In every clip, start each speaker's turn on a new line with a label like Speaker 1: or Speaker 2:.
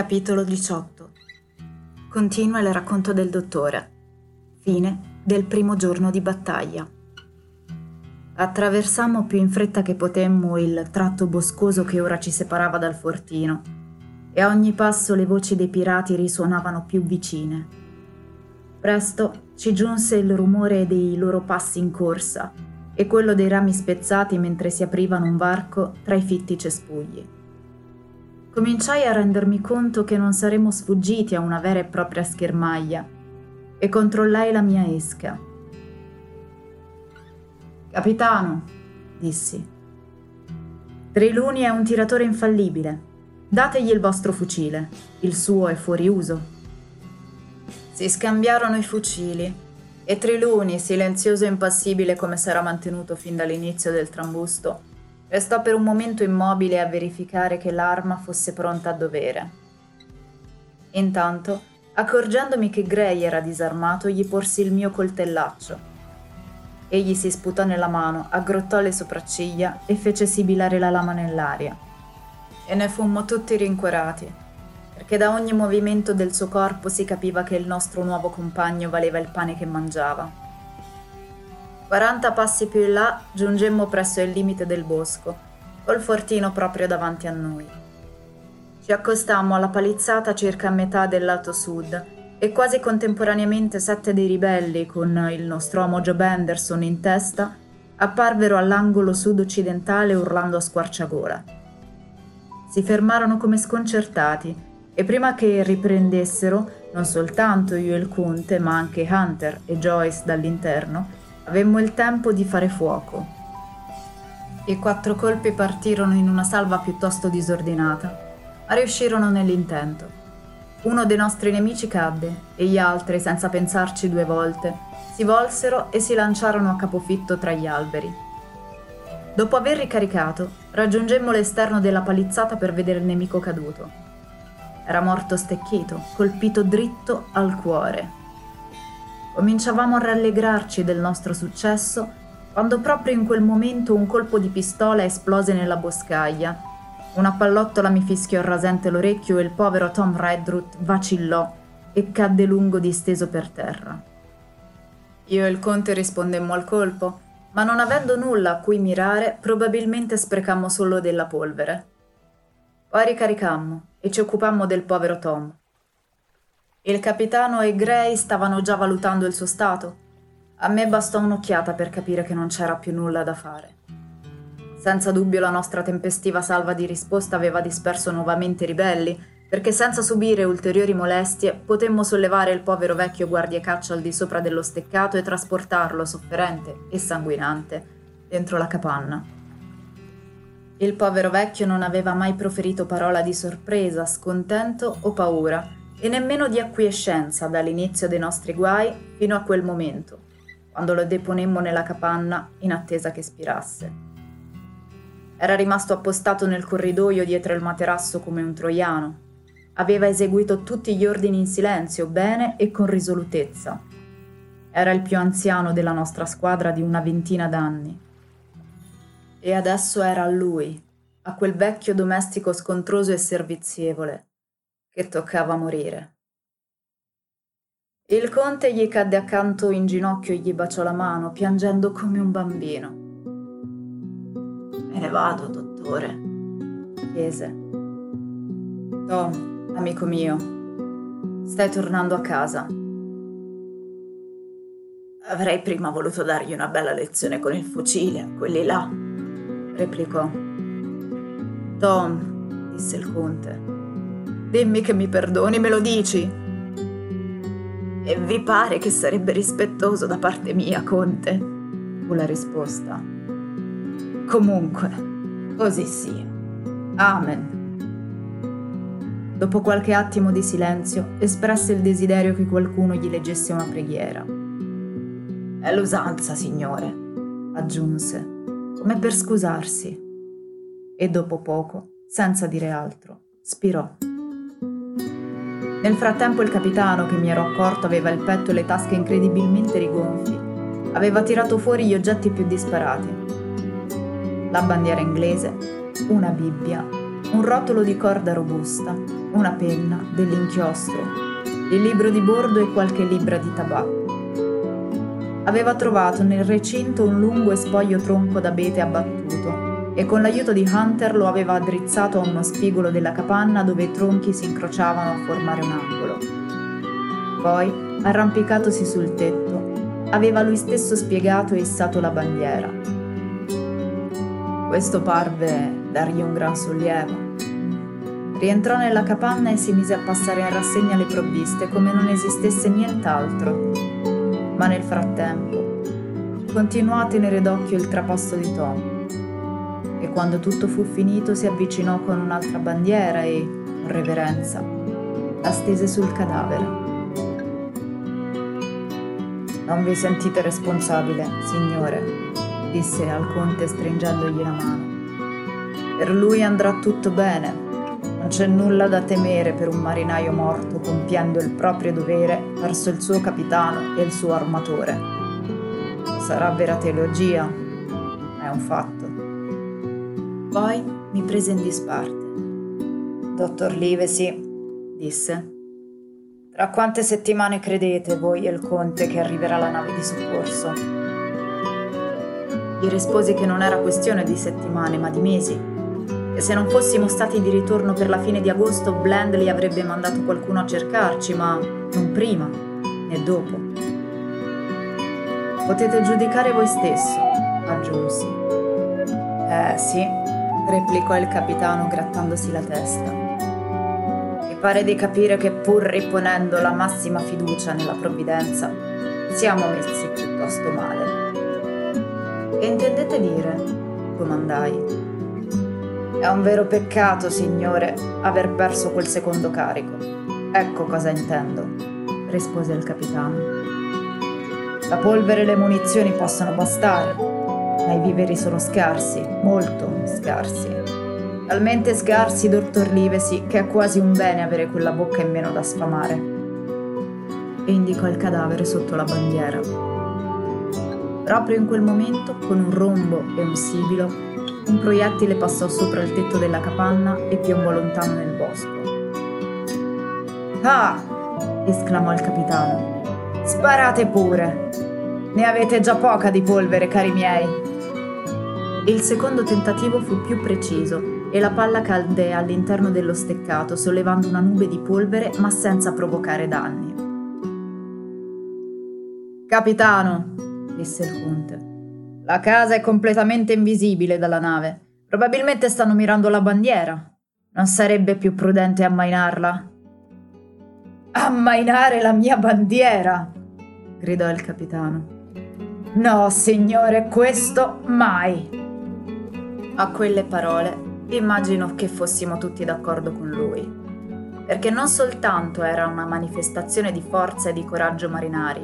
Speaker 1: Capitolo 18 Continua il racconto del dottore. Fine del primo giorno di battaglia. Attraversammo più in fretta che potemmo il tratto boscoso che ora ci separava dal fortino e a ogni passo le voci dei pirati risuonavano più vicine. Presto ci giunse il rumore dei loro passi in corsa e quello dei rami spezzati mentre si aprivano un varco tra i fitti cespugli. Cominciai a rendermi conto che non saremmo sfuggiti a una vera e propria schermaglia e controllai la mia esca. Capitano, dissi, Triluni è un tiratore infallibile. Dategli il vostro fucile, il suo è fuori uso. Si scambiarono i fucili e Triluni, silenzioso e impassibile come s'era mantenuto fin dall'inizio del trambusto, Restò per un momento immobile a verificare che l'arma fosse pronta a dovere. Intanto, accorgendomi che Gray era disarmato, gli porsi il mio coltellaccio. Egli si sputò nella mano, aggrottò le sopracciglia e fece sibilare la lama nell'aria. E ne fummo tutti rincuorati, perché da ogni movimento del suo corpo si capiva che il nostro nuovo compagno valeva il pane che mangiava. 40 passi più in là giungemmo presso il limite del bosco, col fortino proprio davanti a noi. Ci accostammo alla palizzata circa a metà del lato sud e quasi contemporaneamente sette dei ribelli, con il nostro uomo Joe Benderson in testa, apparvero all'angolo sud-occidentale urlando a squarciagola. Si fermarono come sconcertati e prima che riprendessero, non soltanto io e il conte, ma anche Hunter e Joyce dall'interno, Avemmo il tempo di fare fuoco. I quattro colpi partirono in una salva piuttosto disordinata, ma riuscirono nell'intento. Uno dei nostri nemici cadde e gli altri, senza pensarci due volte, si volsero e si lanciarono a capofitto tra gli alberi. Dopo aver ricaricato, raggiungemmo l'esterno della palizzata per vedere il nemico caduto. Era morto stecchito, colpito dritto al cuore Cominciavamo a rallegrarci del nostro successo quando proprio in quel momento un colpo di pistola esplose nella boscaglia. Una pallottola mi fischiò rasente l'orecchio e il povero Tom Redruth vacillò e cadde lungo disteso per terra. Io e il conte rispondemmo al colpo, ma non avendo nulla a cui mirare, probabilmente sprecammo solo della polvere. Poi ricaricammo e ci occupammo del povero Tom. Il capitano e Gray stavano già valutando il suo stato. A me bastò un'occhiata per capire che non c'era più nulla da fare. Senza dubbio la nostra tempestiva salva di risposta aveva disperso nuovamente i ribelli, perché senza subire ulteriori molestie potemmo sollevare il povero vecchio guardiacaccia al di sopra dello steccato e trasportarlo, sofferente e sanguinante, dentro la capanna. Il povero vecchio non aveva mai proferito parola di sorpresa, scontento o paura, e nemmeno di acquiescenza dall'inizio dei nostri guai fino a quel momento, quando lo deponemmo nella capanna in attesa che spirasse. Era rimasto appostato nel corridoio dietro il materasso come un troiano. Aveva eseguito tutti gli ordini in silenzio, bene e con risolutezza. Era il più anziano della nostra squadra di una ventina d'anni. E adesso era a lui, a quel vecchio domestico scontroso e servizievole, che toccava morire. Il conte gli cadde accanto in ginocchio e gli baciò la mano, piangendo come un bambino. Me ne vado, dottore, chiese. Tom, amico mio, stai tornando a casa. Avrei prima voluto dargli una bella lezione con il fucile a quelli là, replicò. Tom, disse il conte, Dimmi che mi perdoni, me lo dici? E vi pare che sarebbe rispettoso da parte mia, Conte? fu la risposta. Comunque, così sia. Amen. Dopo qualche attimo di silenzio, espresse il desiderio che qualcuno gli leggesse una preghiera. È l'usanza, signore, aggiunse, come per scusarsi. E dopo poco, senza dire altro, spirò. Nel frattempo il capitano, che mi ero accorto aveva il petto e le tasche incredibilmente rigonfi, aveva tirato fuori gli oggetti più disparati. La bandiera inglese, una Bibbia, un rotolo di corda robusta, una penna, dell'inchiostro, il libro di bordo e qualche libbra di tabacco. Aveva trovato nel recinto un lungo e spoglio tronco d'abete abbattuto e con l'aiuto di Hunter lo aveva addrizzato a uno spigolo della capanna dove i tronchi si incrociavano a formare un angolo. Poi, arrampicatosi sul tetto, aveva lui stesso spiegato e issato la bandiera. Questo parve dargli un gran sollievo. Rientrò nella capanna e si mise a passare in rassegna le provviste come non esistesse nient'altro. Ma nel frattempo continuò a tenere d'occhio il trapasso di Tom. E quando tutto fu finito si avvicinò con un'altra bandiera e, con reverenza, la stese sul cadavere. Non vi sentite responsabile, signore, disse al conte stringendogli la mano. Per lui andrà tutto bene. Non c'è nulla da temere per un marinaio morto compiendo il proprio dovere verso il suo capitano e il suo armatore. Sarà vera teologia, è un fatto. Poi mi prese in disparte. Dottor Livesi, disse, tra quante settimane credete voi e il conte che arriverà la nave di soccorso? Gli risposi che non era questione di settimane, ma di mesi. E se non fossimo stati di ritorno per la fine di agosto, Blandley avrebbe mandato qualcuno a cercarci, ma non prima né dopo. Potete giudicare voi stesso, aggiunsi. Eh sì, replicò il capitano grattandosi la testa pare di capire che pur riponendo la massima fiducia nella provvidenza, siamo messi piuttosto male. Che intendete dire? domandai. È un vero peccato, signore, aver perso quel secondo carico. Ecco cosa intendo, rispose il capitano. La polvere e le munizioni possono bastare, ma i viveri sono scarsi, molto scarsi talmente scarsi, dottor Livesi, che è quasi un bene avere quella bocca in meno da sfamare. E indicò il cadavere sotto la bandiera. Proprio in quel momento, con un rombo e un sibilo, un proiettile passò sopra il tetto della capanna e piombò lontano nel bosco. Ah! esclamò il capitano. Sparate pure! Ne avete già poca di polvere, cari miei. Il secondo tentativo fu più preciso e la palla cadde all'interno dello steccato, sollevando una nube di polvere ma senza provocare danni. Capitano, disse il conte, la casa è completamente invisibile dalla nave. Probabilmente stanno mirando la bandiera. Non sarebbe più prudente ammainarla? Ammainare la mia bandiera! gridò il capitano. No, signore, questo mai! A quelle parole immagino che fossimo tutti d'accordo con lui, perché non soltanto era una manifestazione di forza e di coraggio marinari,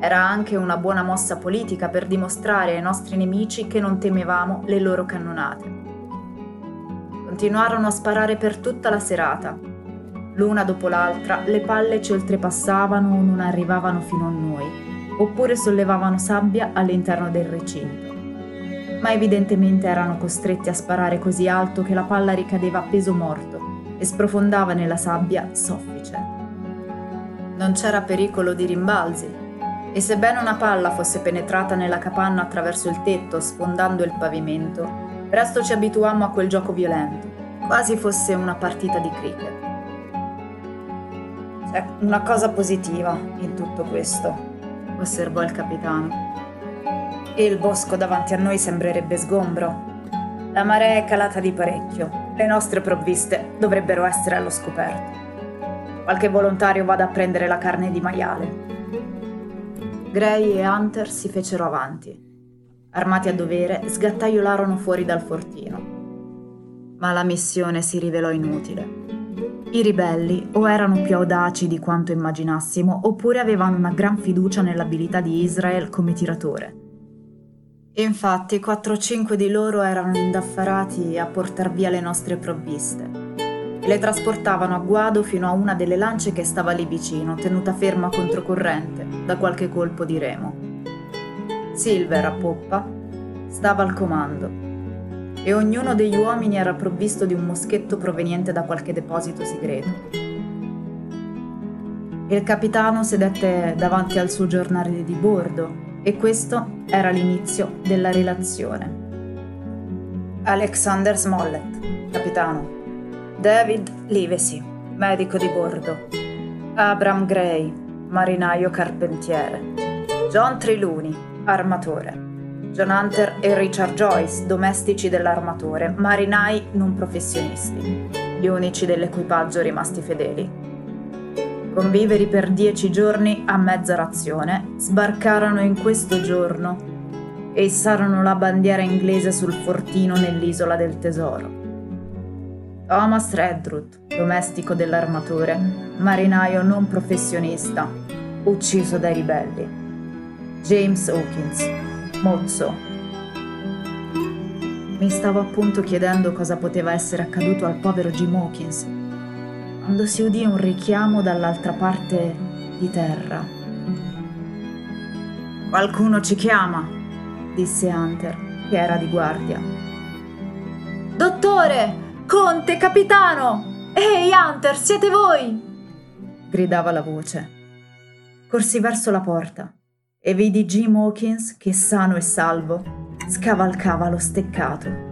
Speaker 1: era anche una buona mossa politica per dimostrare ai nostri nemici che non temevamo le loro cannonate. Continuarono a sparare per tutta la serata. L'una dopo l'altra le palle ci oltrepassavano o non arrivavano fino a noi, oppure sollevavano sabbia all'interno del recinto ma evidentemente erano costretti a sparare così alto che la palla ricadeva a peso morto e sprofondava nella sabbia soffice. Non c'era pericolo di rimbalzi, e sebbene una palla fosse penetrata nella capanna attraverso il tetto, sfondando il pavimento, presto ci abituammo a quel gioco violento, quasi fosse una partita di cricket. C'è una cosa positiva in tutto questo, osservò il capitano e il bosco davanti a noi sembrerebbe sgombro. La marea è calata di parecchio, le nostre provviste dovrebbero essere allo scoperto. Qualche volontario vada a prendere la carne di maiale. Gray e Hunter si fecero avanti. Armati a dovere, sgattaiolarono fuori dal fortino. Ma la missione si rivelò inutile. I ribelli o erano più audaci di quanto immaginassimo, oppure avevano una gran fiducia nell'abilità di Israel come tiratore. Infatti, 4 o 5 di loro erano indaffarati a portar via le nostre provviste e le trasportavano a guado fino a una delle lance che stava lì vicino, tenuta ferma controcorrente da qualche colpo di remo. Silver, a poppa, stava al comando e ognuno degli uomini era provvisto di un moschetto proveniente da qualche deposito segreto. Il capitano sedette davanti al suo giornale di bordo e questo era l'inizio della relazione. Alexander Smollett, capitano. David Livesey, medico di bordo. Abram Gray, marinaio carpentiere. John Triluni, armatore. John Hunter e Richard Joyce, domestici dell'armatore, marinai non professionisti, gli unici dell'equipaggio rimasti fedeli. Con viveri per dieci giorni a mezza razione, sbarcarono in questo giorno e issarono la bandiera inglese sul fortino nell'isola del tesoro. Thomas Redruth, domestico dell'armatore, marinaio non professionista, ucciso dai ribelli. James Hawkins, Mozzo. Mi stavo appunto chiedendo cosa poteva essere accaduto al povero Jim Hawkins, quando si udì un richiamo dall'altra parte di terra. Qualcuno ci chiama, disse Hunter, che era di guardia. Dottore! Conte, capitano! Ehi, Hunter, siete voi! gridava la voce. Corsi verso la porta e vidi Jim Hawkins che, sano e salvo, scavalcava lo steccato